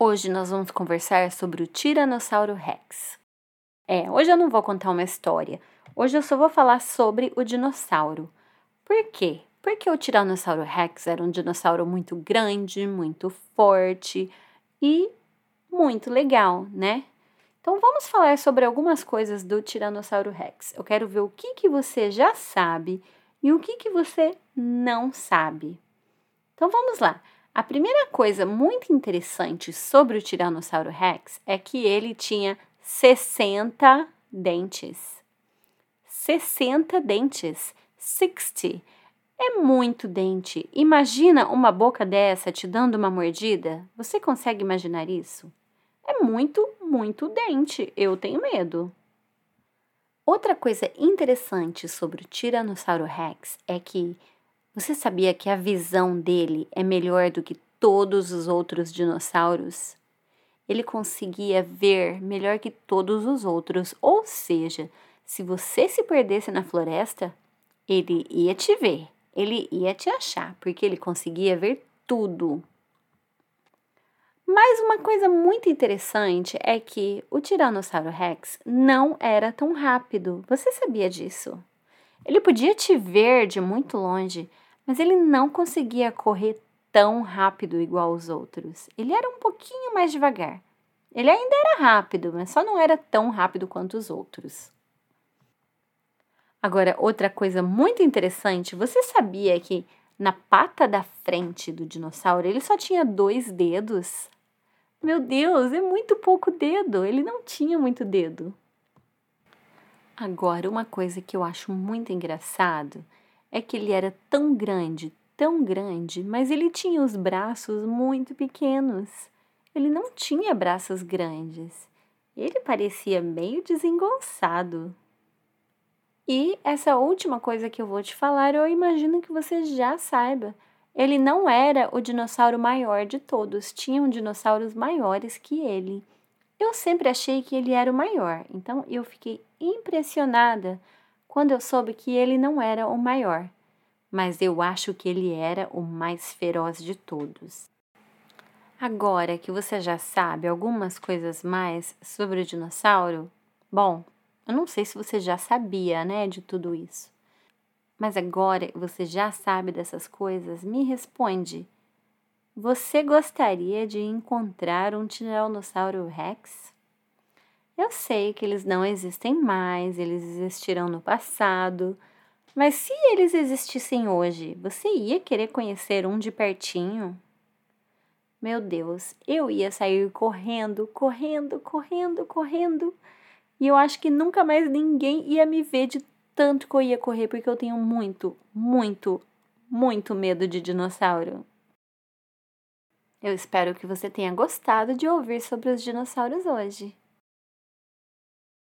Hoje nós vamos conversar sobre o Tiranossauro Rex. É, hoje eu não vou contar uma história. Hoje eu só vou falar sobre o dinossauro. Por quê? Porque o Tiranossauro Rex era um dinossauro muito grande, muito forte e muito legal, né? Então vamos falar sobre algumas coisas do Tiranossauro Rex. Eu quero ver o que, que você já sabe e o que, que você não sabe. Então vamos lá. A primeira coisa muito interessante sobre o Tiranossauro Rex é que ele tinha 60 dentes. 60 dentes. 60. É muito dente. Imagina uma boca dessa te dando uma mordida? Você consegue imaginar isso? É muito, muito dente. Eu tenho medo. Outra coisa interessante sobre o Tiranossauro Rex é que você sabia que a visão dele é melhor do que todos os outros dinossauros? Ele conseguia ver melhor que todos os outros, ou seja, se você se perdesse na floresta, ele ia te ver, ele ia te achar, porque ele conseguia ver tudo. Mas uma coisa muito interessante é que o Tiranossauro Rex não era tão rápido. Você sabia disso? Ele podia te ver de muito longe, mas ele não conseguia correr tão rápido igual os outros. Ele era um pouquinho mais devagar. Ele ainda era rápido, mas só não era tão rápido quanto os outros. Agora, outra coisa muito interessante, você sabia que na pata da frente do dinossauro ele só tinha dois dedos? Meu Deus, é muito pouco dedo, ele não tinha muito dedo. Agora, uma coisa que eu acho muito engraçado é que ele era tão grande, tão grande, mas ele tinha os braços muito pequenos. Ele não tinha braços grandes. Ele parecia meio desengonçado. E essa última coisa que eu vou te falar, eu imagino que você já saiba. Ele não era o dinossauro maior de todos, tinham dinossauros maiores que ele. Eu sempre achei que ele era o maior, então eu fiquei impressionada quando eu soube que ele não era o maior, mas eu acho que ele era o mais feroz de todos. Agora que você já sabe algumas coisas mais sobre o dinossauro, bom, eu não sei se você já sabia, né, de tudo isso. Mas agora que você já sabe dessas coisas, me responde. Você gostaria de encontrar um Tiranossauro Rex? Eu sei que eles não existem mais, eles existirão no passado, mas se eles existissem hoje, você ia querer conhecer um de pertinho? Meu Deus, eu ia sair correndo, correndo, correndo, correndo. E eu acho que nunca mais ninguém ia me ver de tanto que eu ia correr, porque eu tenho muito, muito, muito medo de dinossauro. Eu espero que você tenha gostado de ouvir sobre os dinossauros hoje.